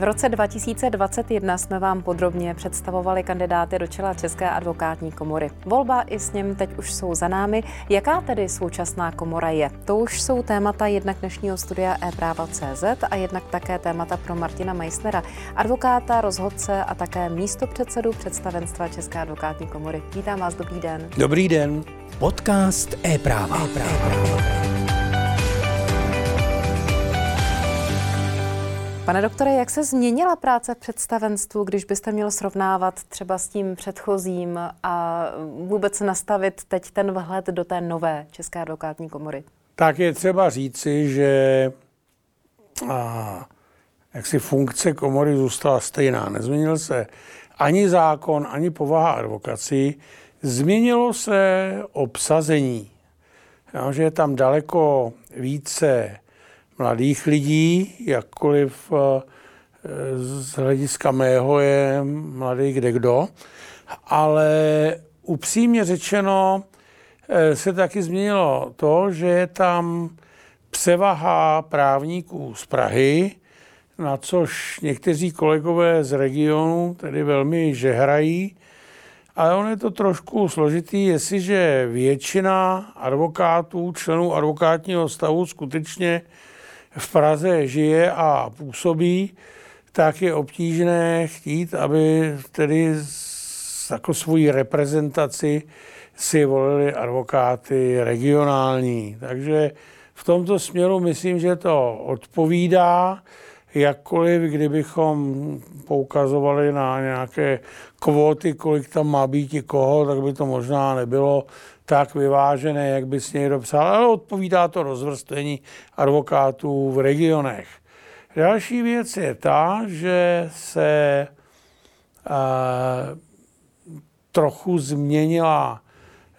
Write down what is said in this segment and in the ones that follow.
V roce 2021 jsme vám podrobně představovali kandidáty do čela České advokátní komory. Volba i s ním teď už jsou za námi. Jaká tedy současná komora je? To už jsou témata jednak dnešního studia e-práva.cz a jednak také témata pro Martina Meissnera, advokáta, rozhodce a také místo předsedu představenstva České advokátní komory. Vítám vás, dobrý den. Dobrý den. Podcast e-práva. e-práva. Pane doktore, jak se změnila práce v představenstvu, když byste měl srovnávat třeba s tím předchozím a vůbec nastavit teď ten vhled do té nové České advokátní komory? Tak je třeba říci, že a, jak si funkce komory zůstala stejná. Nezměnil se ani zákon, ani povaha advokací. Změnilo se obsazení. Já, že je tam daleko více mladých lidí, jakkoliv eh, z hlediska mého je mladý kde kdo, ale upřímně řečeno eh, se taky změnilo to, že je tam převaha právníků z Prahy, na což někteří kolegové z regionu tedy velmi žehrají, ale on je to trošku složitý, jestliže většina advokátů, členů advokátního stavu skutečně v Praze žije a působí, tak je obtížné chtít, aby tedy jako svoji reprezentaci si volili advokáty regionální. Takže v tomto směru myslím, že to odpovídá, jakkoliv, kdybychom poukazovali na nějaké kvóty, kolik tam má být i koho, tak by to možná nebylo tak vyvážené, jak by si někdo psal, ale odpovídá to rozvrstvení advokátů v regionech. Další věc je ta, že se uh, trochu změnila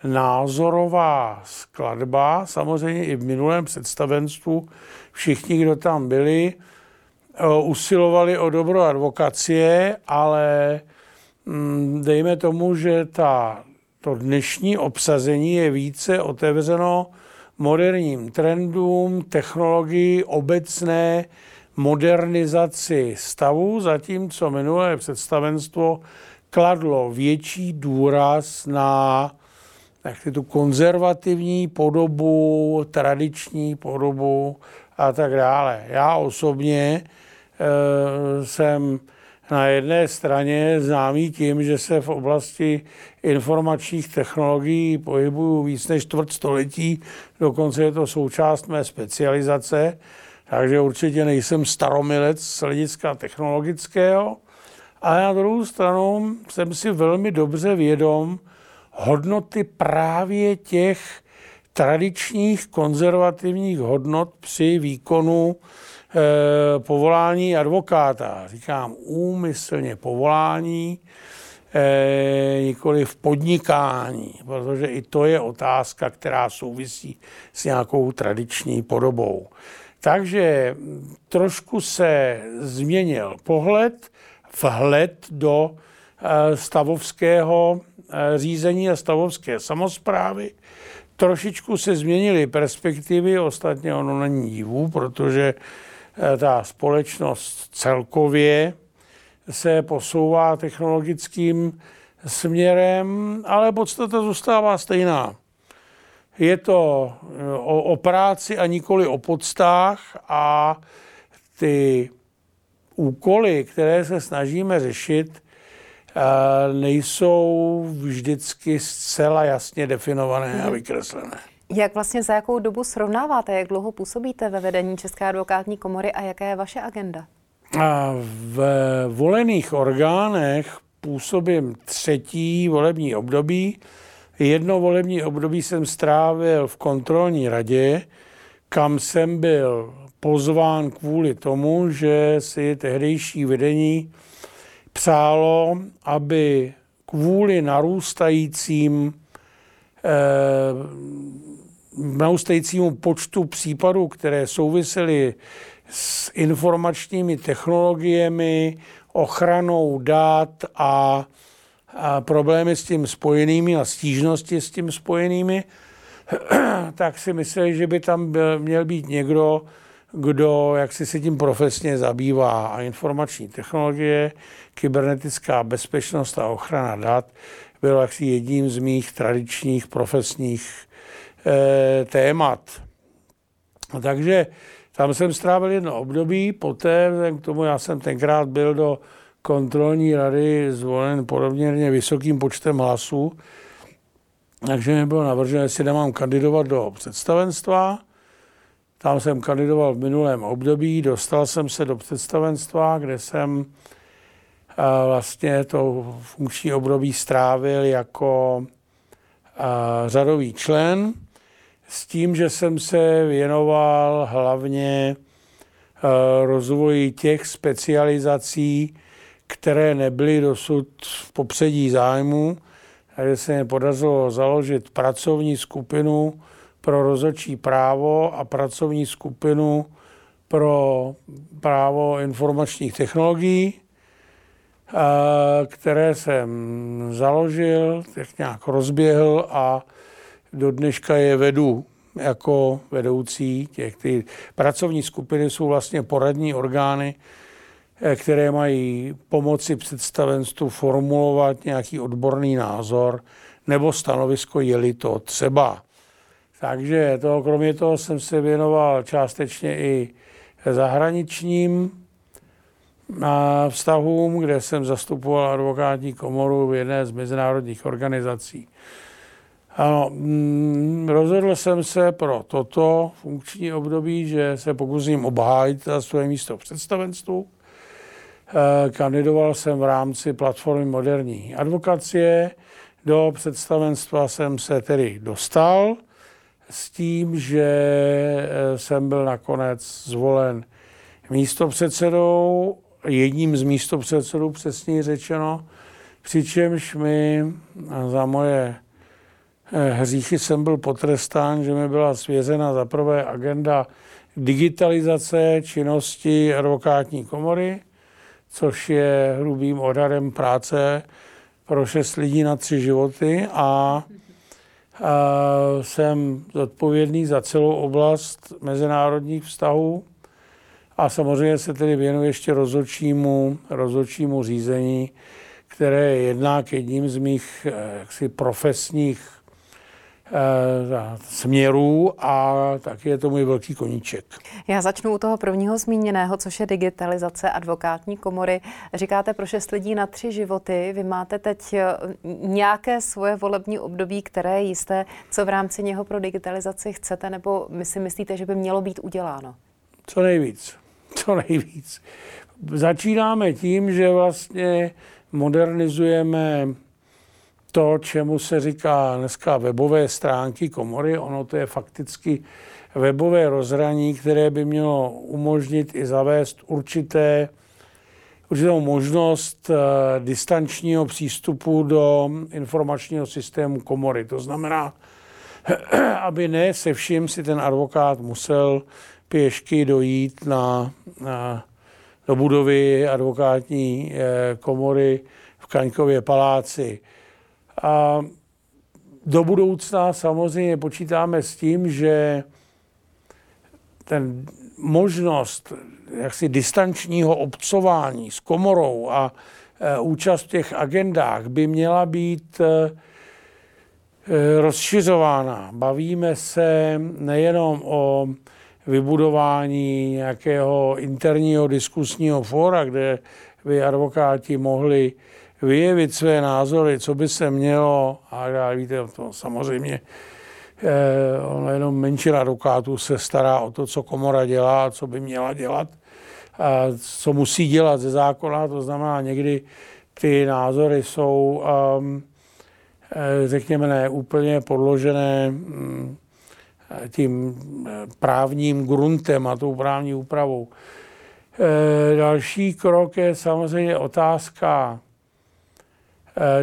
názorová skladba, samozřejmě i v minulém představenstvu všichni, kdo tam byli, usilovali o dobro advokacie, ale mm, dejme tomu, že ta to dnešní obsazení je více otevřeno moderním trendům, technologii, obecné modernizaci stavu, zatímco minulé představenstvo kladlo větší důraz na jak tu konzervativní podobu, tradiční podobu a tak dále. Já osobně e, jsem na jedné straně známý tím, že se v oblasti informačních technologií pohybuju víc než čtvrt století, dokonce je to součást mé specializace, takže určitě nejsem staromilec z hlediska technologického, ale na druhou stranu jsem si velmi dobře vědom hodnoty právě těch tradičních konzervativních hodnot při výkonu povolání advokáta. Říkám úmyslně povolání, eh, nikoli v podnikání, protože i to je otázka, která souvisí s nějakou tradiční podobou. Takže trošku se změnil pohled, vhled do eh, stavovského řízení a stavovské samozprávy. Trošičku se změnily perspektivy, ostatně ono není divu, protože Eh, ta společnost celkově se posouvá technologickým směrem, ale podstata zůstává stejná. Je to eh, o, o práci a nikoli o podstách a ty úkoly, které se snažíme řešit, eh, nejsou vždycky zcela jasně definované a mhm. vykreslené. Jak vlastně za jakou dobu srovnáváte, jak dlouho působíte ve vedení České advokátní komory a jaká je vaše agenda? A v volených orgánech působím třetí volební období. Jedno volební období jsem strávil v kontrolní radě, kam jsem byl pozván kvůli tomu, že si tehdejší vedení přálo, aby kvůli narůstajícím eh, narůstajícímu počtu případů, které souvisely s informačními technologiemi, ochranou dat a, a problémy s tím spojenými a stížnosti s tím spojenými, tak si mysleli, že by tam byl, měl být někdo, kdo jak si se tím profesně zabývá. A informační technologie, kybernetická bezpečnost a ochrana dat bylo jaksi jedním z mých tradičních profesních témat. Takže tam jsem strávil jedno období, poté k tomu já jsem tenkrát byl do kontrolní rady zvolen podobně vysokým počtem hlasů, takže mi bylo navrženo, jestli nemám kandidovat do představenstva. Tam jsem kandidoval v minulém období, dostal jsem se do představenstva, kde jsem eh, vlastně to funkční období strávil jako eh, řadový člen s tím, že jsem se věnoval hlavně eh, rozvoji těch specializací, které nebyly dosud v popředí zájmu, takže se mi podařilo založit pracovní skupinu pro rozhodčí právo a pracovní skupinu pro právo informačních technologií, které jsem založil, tak nějak rozběhl a do dneška je vedu jako vedoucí těch. Ty pracovní skupiny jsou vlastně poradní orgány, eh, které mají pomoci představenstvu formulovat nějaký odborný názor nebo stanovisko, je-li to třeba. Takže to, kromě toho jsem se věnoval částečně i zahraničním vztahům, kde jsem zastupoval advokátní komoru v jedné z mezinárodních organizací. Ano, mm, rozhodl jsem se pro toto funkční období, že se pokusím obhájit své místo v představenstvu. Eh, kandidoval jsem v rámci platformy moderní advokacie. Do představenstva jsem se tedy dostal s tím, že eh, jsem byl nakonec zvolen místopředsedou, jedním z místopředsedů přesně řečeno, přičemž mi za moje hříchy jsem byl potrestán, že mi byla svěřena za prvé agenda digitalizace činnosti advokátní komory, což je hrubým odhadem práce pro šest lidí na tři životy a, a jsem zodpovědný za celou oblast mezinárodních vztahů. A samozřejmě se tedy věnuji ještě rozhodčímu, rozhodčímu řízení, které je jednak jedním z mých eh, jaksi, profesních Eh, směrů a tak je to můj velký koníček. Já začnu u toho prvního zmíněného, což je digitalizace advokátní komory. Říkáte pro šest lidí na tři životy. Vy máte teď eh, nějaké svoje volební období, které jisté, co v rámci něho pro digitalizaci chcete, nebo my si myslíte, že by mělo být uděláno? Co nejvíc. Co nejvíc. Začínáme tím, že vlastně modernizujeme to, čemu se říká dneska webové stránky komory. Ono to je fakticky webové rozhraní, které by mělo umožnit i zavést určité, určitou možnost uh, distančního přístupu do informačního systému komory. To znamená, aby ne se vším si ten advokát musel pěšky dojít na, na, do budovy advokátní eh, komory v Kaňkově paláci. A do budoucna samozřejmě počítáme s tím, že ten možnost jaksi distančního obcování s komorou a e, účast v těch agendách by měla být e, e, rozšiřována. Bavíme se nejenom o vybudování nějakého interního diskusního fóra, kde by advokáti mohli vyjevit své názory, co by se mělo, a já víte, to samozřejmě eh, ono jenom menšina advokátů se stará o to, co komora dělá, co by měla dělat, a co musí dělat ze zákona, to znamená někdy ty názory jsou, um, řekněme, ne úplně podložené um, tím eh, právním gruntem a tou právní úpravou. E, další krok je samozřejmě otázka Eh,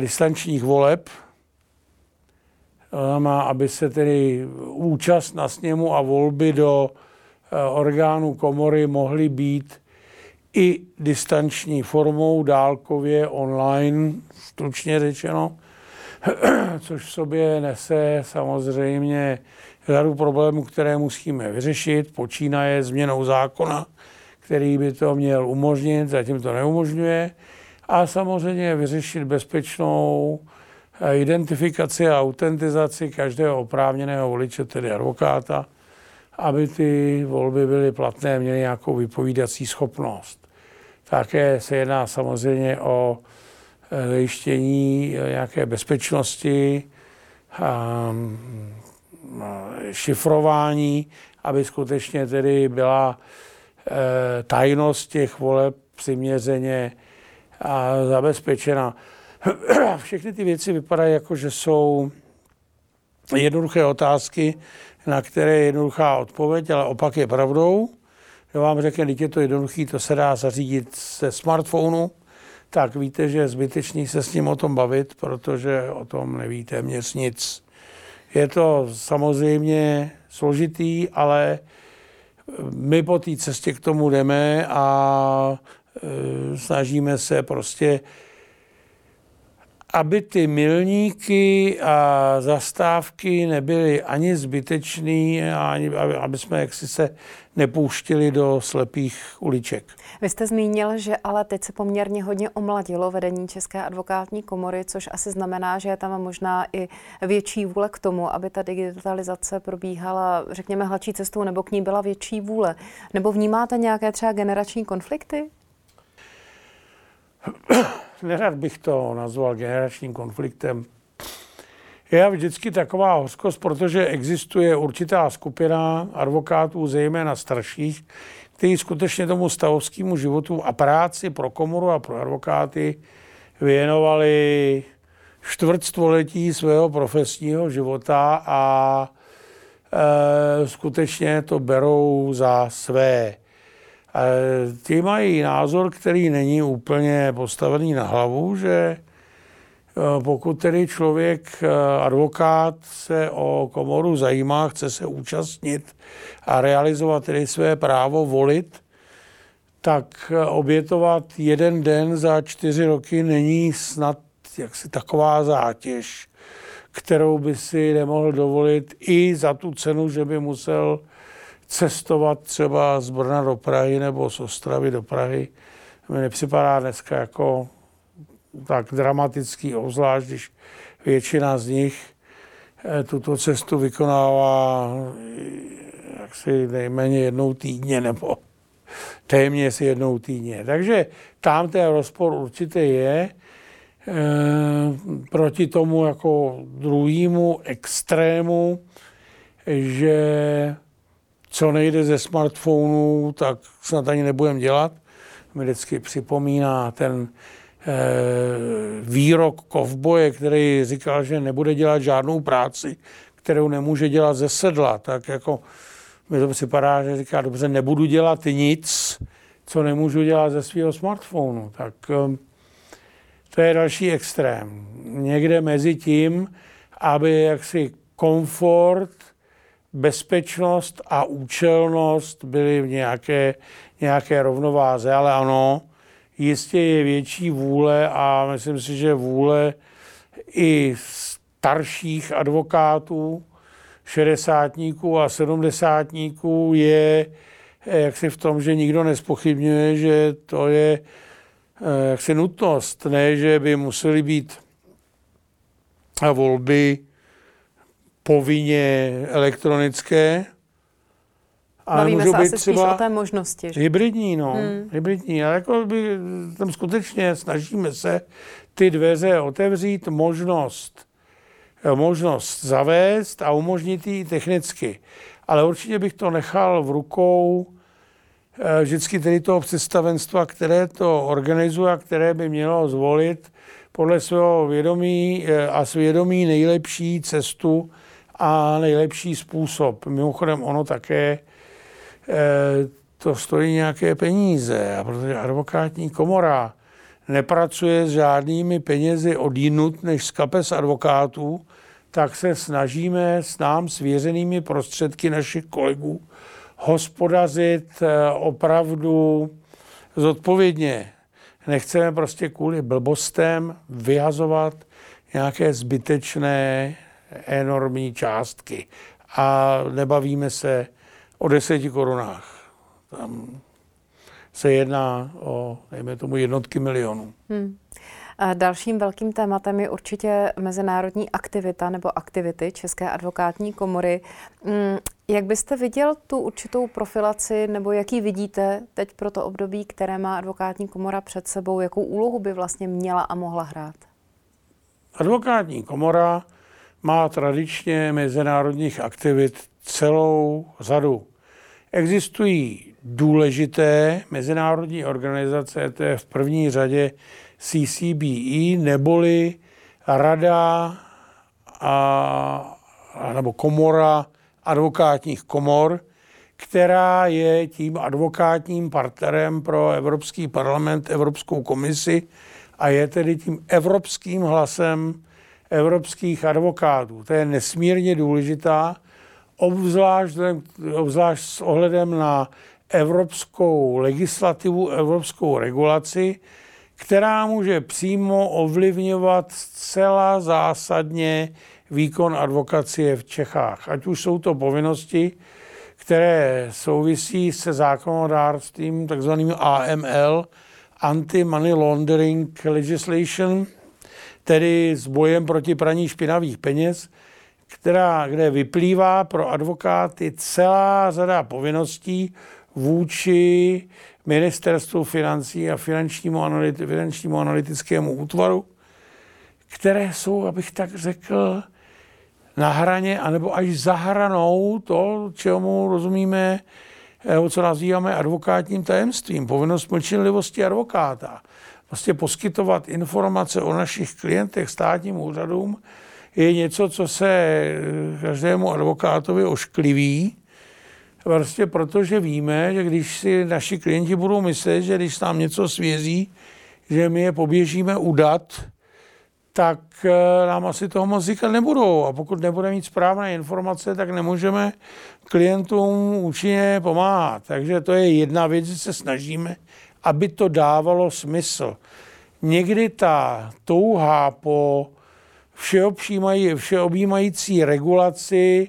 distančních voleb, má, aby se tedy účast na sněmu a volby do eh, orgánů komory mohly být i distanční formou, dálkově, online, stručně řečeno, což v sobě nese samozřejmě řadu problémů, které musíme vyřešit, počínaje změnou zákona, který by to měl umožnit, zatím to neumožňuje, a samozřejmě vyřešit bezpečnou eh, identifikaci a autentizaci každého oprávněného voliče, tedy advokáta, aby ty volby byly platné, měly nějakou vypovídací schopnost. Také se jedná samozřejmě o eh, zajištění eh, nějaké bezpečnosti, mm, šifrování, aby skutečně tedy byla tajnost těch voleb přiměřeně zabezpečena. Všechny ty věci vypadají jako, že jsou jednoduché otázky, na které je jednoduchá odpověď, ale opak je pravdou. Já vám řekne, když je to jednoduchý, to se dá zařídit se smartphonu, tak víte, že je zbytečný se s ním o tom bavit, protože o tom nevíte měc nic. Je to samozřejmě složitý, ale my po té cestě k tomu jdeme a snažíme se prostě aby ty milníky a zastávky nebyly ani zbytečný, ani aby jsme jaksi se nepouštili do slepých uliček. Vy jste zmínil, že ale teď se poměrně hodně omladilo vedení České advokátní komory, což asi znamená, že je tam možná i větší vůle k tomu, aby ta digitalizace probíhala, řekněme, hladší cestou, nebo k ní byla větší vůle. Nebo vnímáte nějaké třeba generační konflikty? Nerad bych to nazval generačním konfliktem. Je vždycky taková hořkost, protože existuje určitá skupina advokátů, zejména starších, kteří skutečně tomu stavovskému životu a práci pro komoru a pro advokáty věnovali čtvrt století svého profesního života a e, skutečně to berou za své. Ti mají názor, který není úplně postavený na hlavu, že e, pokud tedy člověk, e, advokát, se o komoru zajímá, chce se účastnit a realizovat tedy své právo volit, tak e, obětovat jeden den za čtyři roky není snad jaksi taková zátěž, kterou by si nemohl dovolit i za tu cenu, že by musel cestovat třeba z Brna do Prahy nebo z Ostravy do Prahy mi nepřipadá dneska jako tak dramatický, obzvlášť když většina z nich eh, tuto cestu vykonává eh, jaksi nejméně jednou týdně nebo téměř jednou týdně. Takže tam ten rozpor určitě je. E, proti tomu jako druhému extrému, že co nejde ze smartphonu, tak snad ani nebudeme dělat. Mi vždycky připomíná ten e, výrok kovboje, který říkal, že nebude dělat žádnou práci, kterou nemůže dělat ze sedla. Tak jako mi to připadá, že říká, dobře, nebudu dělat nic, co nemůžu dělat ze svého smartphonu. Tak e, to je další extrém. Někde mezi tím, aby jaksi komfort bezpečnost a účelnost byly v nějaké, nějaké rovnováze, ale ano, jistě je větší vůle a myslím si, že vůle i starších advokátů, šedesátníků a sedmdesátníků je eh, jaksi v tom, že nikdo nespochybňuje, že to je eh, jaksi nutnost, ne, že by museli být volby povinně elektronické. A Bavíme můžou se být asi třeba o té možnosti. Že? Hybridní, no. Hmm. Hybridní. A jako by tam skutečně snažíme se ty dveře otevřít, možnost, možnost zavést a umožnit ji technicky. Ale určitě bych to nechal v rukou eh, vždycky tedy toho představenstva, které to organizuje a které by mělo zvolit podle svého vědomí eh, a svědomí nejlepší cestu a nejlepší způsob. Mimochodem ono také eh, to stojí nějaké peníze, a protože advokátní komora nepracuje s žádnými penězi od jinut než z kapes advokátů, tak se snažíme s nám svěřenými prostředky našich kolegů hospodařit eh, opravdu zodpovědně. Nechceme prostě kvůli blbostem vyhazovat nějaké zbytečné enormní částky. a nebavíme se o deseti korunách. Tam se jedná o, dejme tomu, jednotky milionů. Hmm. A dalším velkým tématem je určitě mezinárodní aktivita nebo aktivity České advokátní komory. Hmm, jak byste viděl tu určitou profilaci, nebo jaký vidíte teď pro to období, které má advokátní komora před sebou, jakou úlohu by vlastně měla a mohla hrát? Advokátní komora má tradičně mezinárodních aktivit celou řadu. Existují důležité mezinárodní organizace, to je v první řadě CCBE, neboli Rada a, nebo komora advokátních komor, která je tím advokátním partnerem pro Evropský parlament, Evropskou komisi a je tedy tím evropským hlasem evropských advokátů. To je nesmírně důležitá, obzvlášť, obzvlášť s ohledem na evropskou legislativu, evropskou regulaci, která může přímo ovlivňovat zcela zásadně výkon advokacie v Čechách. Ať už jsou to povinnosti, které souvisí se zákonodárstvím, takzvaným AML, Anti-Money Laundering Legislation, tedy s bojem proti praní špinavých peněz, která, kde vyplývá pro advokáty celá řada povinností vůči ministerstvu financí a finančnímu, analyti, finančnímu analytickému útvaru, které jsou, abych tak řekl, na hraně, anebo až za hranou to, čemu rozumíme, eh, co nazýváme advokátním tajemstvím, povinnost mlčenlivosti advokáta. Vlastně poskytovat informace o našich klientech státním úřadům je něco, co se eh, každému advokátovi oškliví, prostě protože víme, že když si naši klienti budou myslet, že když nám něco svěří, že my je poběžíme udat, tak eh, nám asi toho moc říkat nebudou. A pokud nebudeme mít správné informace, tak nemůžeme klientům účinně pomáhat. Takže to je jedna věc, že se snažíme, aby to dávalo smysl. Někdy ta touha po všeobjímající regulaci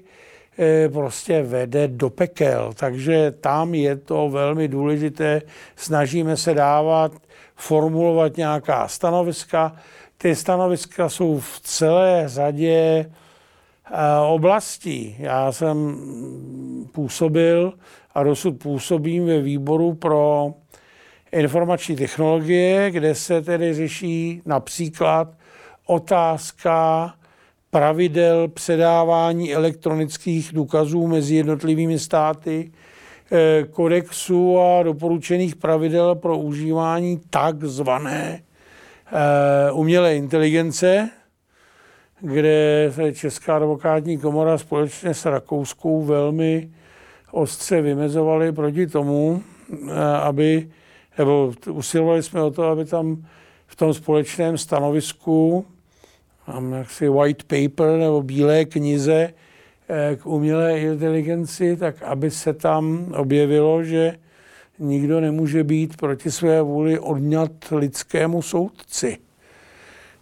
eh, prostě vede do pekel. Takže tam je to velmi důležité. Snažíme se dávat, formulovat nějaká stanoviska, ty stanoviska jsou v celé řadě eh, oblastí. Já jsem působil a dosud působím ve výboru pro informační technologie, kde se tedy řeší například otázka pravidel předávání elektronických důkazů mezi jednotlivými státy, eh, kodexu a doporučených pravidel pro užívání takzvané Eh, umělé inteligence, kde se Česká advokátní komora společně s Rakouskou velmi ostře vymezovali proti tomu, eh, aby, nebo usilovali jsme o to, aby tam v tom společném stanovisku, mám jaksi white paper nebo bílé knize eh, k umělé inteligenci, tak aby se tam objevilo, že nikdo nemůže být proti své vůli odňat lidskému soudci.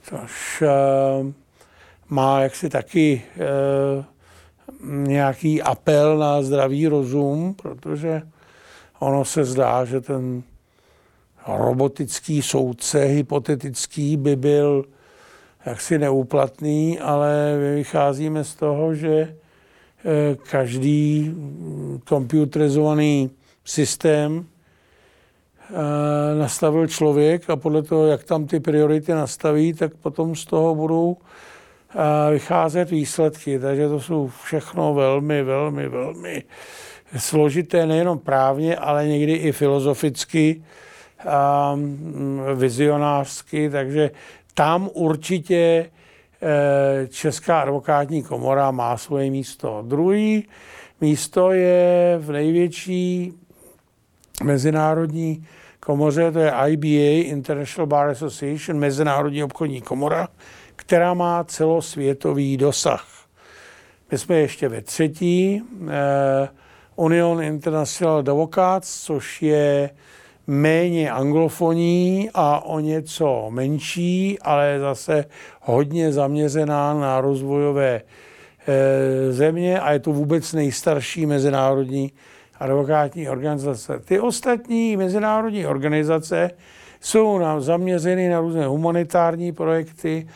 Což uh, má jaksi taky uh, nějaký apel na zdravý rozum, protože ono se zdá, že ten robotický soudce, hypotetický, by byl jaksi neúplatný, ale vycházíme z toho, že eh, každý komputerizovaný systém eh, nastavil člověk a podle toho, jak tam ty priority nastaví, tak potom z toho budou eh, vycházet výsledky. Takže to jsou všechno velmi, velmi, velmi složité nejenom právně, ale někdy i filozoficky, vizionářsky, takže tam určitě eh, Česká advokátní komora má svoje místo. Druhý místo je v největší mezinárodní komoře, to je IBA, International Bar Association, Mezinárodní obchodní komora, která má celosvětový dosah. My jsme ještě ve třetí, eh, Union International Advocates, což je méně anglofoní a o něco menší, ale zase hodně zaměřená na rozvojové země a je to vůbec nejstarší mezinárodní advokátní organizace. Ty ostatní mezinárodní organizace jsou nám zaměřeny na různé humanitární projekty,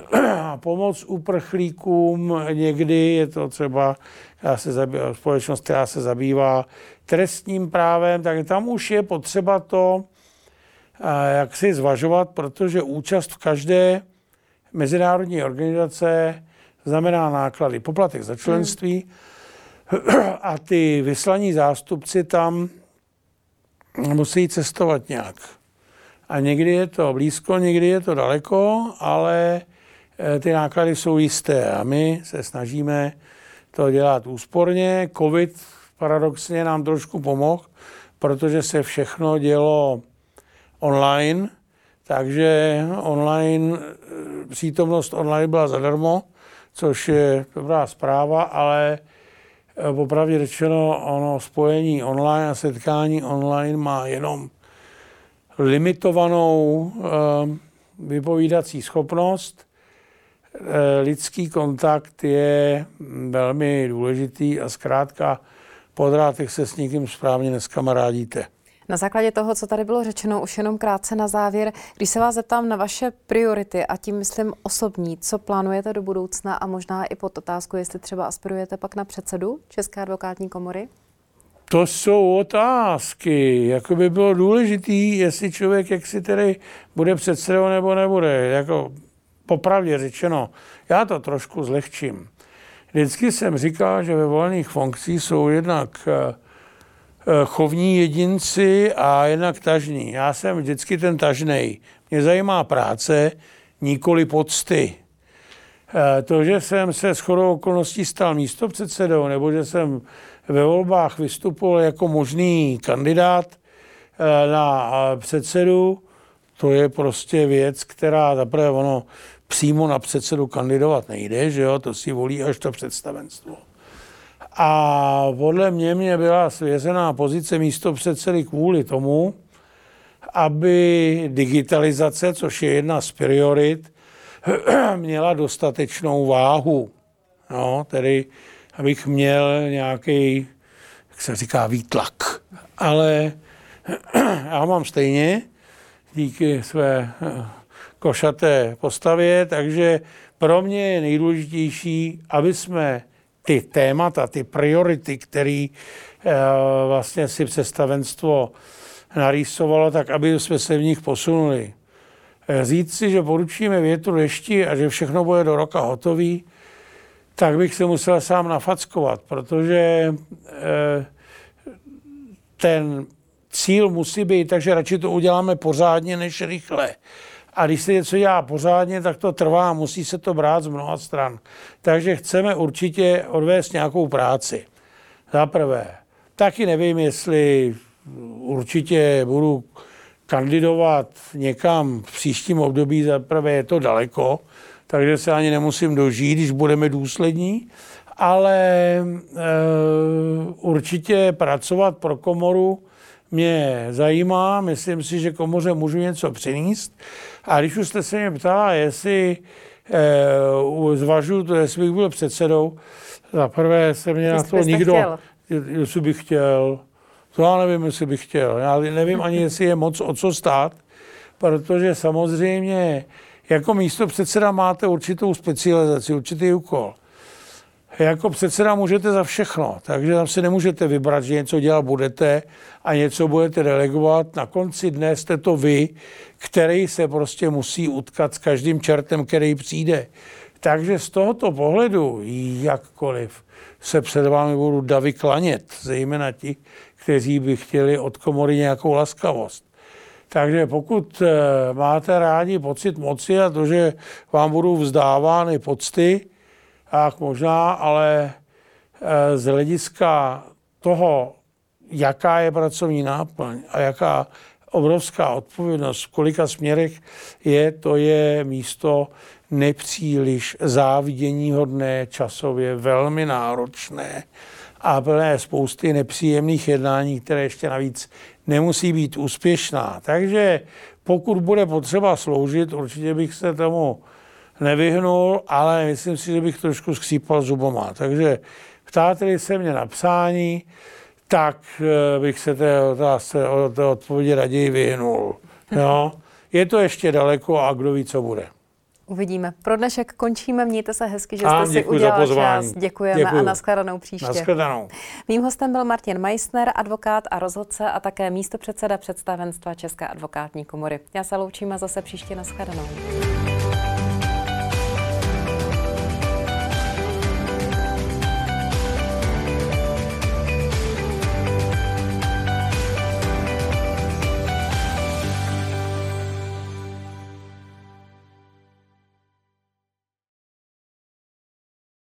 pomoc uprchlíkům, někdy je to třeba která se zabývá, společnost, která se zabývá trestním právem, tak tam už je potřeba to jak si zvažovat, protože účast v každé mezinárodní organizace znamená náklady, poplatek za členství hmm. a ty vyslaní zástupci tam musí cestovat nějak. A někdy je to blízko, někdy je to daleko, ale eh, ty náklady jsou jisté a my se snažíme to dělat úsporně. Covid paradoxně nám trošku pomohl, protože se všechno dělo online, takže online, eh, přítomnost online byla zadarmo, což je dobrá zpráva, ale eh, popravdě řečeno, ono spojení online a setkání online má jenom limitovanou eh, vypovídací schopnost. Eh, lidský kontakt je velmi důležitý a zkrátka po drátech se s někým správně neskamarádíte. Na základě toho, co tady bylo řečeno, už jenom krátce na závěr, když se vás zeptám na vaše priority, a tím myslím osobní, co plánujete do budoucna a možná i pod otázku, jestli třeba aspirujete pak na předsedu České advokátní komory? To jsou otázky. Jako by bylo důležité, jestli člověk jak si tedy bude předsedou nebo nebude. Jako popravdě řečeno, já to trošku zlehčím. Vždycky jsem říkal, že ve volných funkcích jsou jednak eh, eh, chovní jedinci a jednak tažní. Já jsem vždycky ten tažnej. Mě zajímá práce, nikoli pocty. Eh, to, že jsem se shodou okolností stal místopředsedou, nebo že jsem ve volbách vystupoval jako možný kandidát na předsedu, to je prostě věc, která zaprvé ono přímo na předsedu kandidovat nejde, že jo, to si volí až to představenstvo. A podle mě mě byla svěřená pozice místo předsedy kvůli tomu, aby digitalizace, což je jedna z priorit, měla dostatečnou váhu. No, tedy abych měl nějaký, jak se říká, výtlak. Ale já mám stejně, díky své košaté postavě, takže pro mě je nejdůležitější, aby jsme ty témata, ty priority, které eh, vlastně si představenstvo narýsovalo, tak aby jsme se v nich posunuli. Eh, říct si, že poručíme větru dešti a že všechno bude do roka hotový, tak bych se musel sám nafackovat, protože eh, ten cíl musí být, takže radši to uděláme pořádně než rychle. A když se něco dělá pořádně, tak to trvá, musí se to brát z mnoha stran. Takže chceme určitě odvést nějakou práci. Za prvé. Taky nevím, jestli určitě budu kandidovat někam v příštím období, za prvé je to daleko, takže se ani nemusím dožít, když budeme důslední, ale e, určitě pracovat pro komoru mě zajímá, myslím si, že komoře můžu něco přinést. A když už jste se mě ptala, jestli e, zvažuju to, jestli bych byl předsedou, za prvé se mě na to nikdo, chtěl. jestli bych chtěl, to já nevím, jestli bych chtěl. Já nevím ani, jestli je moc o co stát, protože samozřejmě jako místo předseda máte určitou specializaci, určitý úkol jako předseda můžete za všechno, takže tam si nemůžete vybrat, že něco dělat budete a něco budete delegovat. Na konci dne jste to vy, který se prostě musí utkat s každým čertem, který přijde. Takže z tohoto pohledu, jakkoliv se před vámi budu davy klanět, zejména ti, kteří by chtěli od komory nějakou laskavost. Takže pokud eh, máte rádi pocit moci a to, že vám budou vzdávány pocty, tak možná, ale eh, z hlediska toho, jaká je pracovní náplň a jaká obrovská odpovědnost v kolika směrech je, to je místo nepříliš záviděníhodné, časově velmi náročné a plné spousty nepříjemných jednání, které ještě navíc nemusí být úspěšná. Takže pokud bude potřeba sloužit, určitě bych se tomu nevyhnul, ale myslím si, že bych trošku skřípal zuboma. Takže ptáte se mě na psání, tak eh, bych se té otázce, té odpovědi raději vyhnul. Jo? Je to ještě daleko a kdo ví, co bude. Uvidíme. Pro dnešek končíme. Mějte se hezky, že jste a, si udělal čas. Děkujeme Děkuju. a nashledanou příště. Nashledanou. Mým hostem byl Martin Meissner, advokát a rozhodce a také místopředseda představenstva České advokátní komory. Já se loučím a zase příště nashledanou.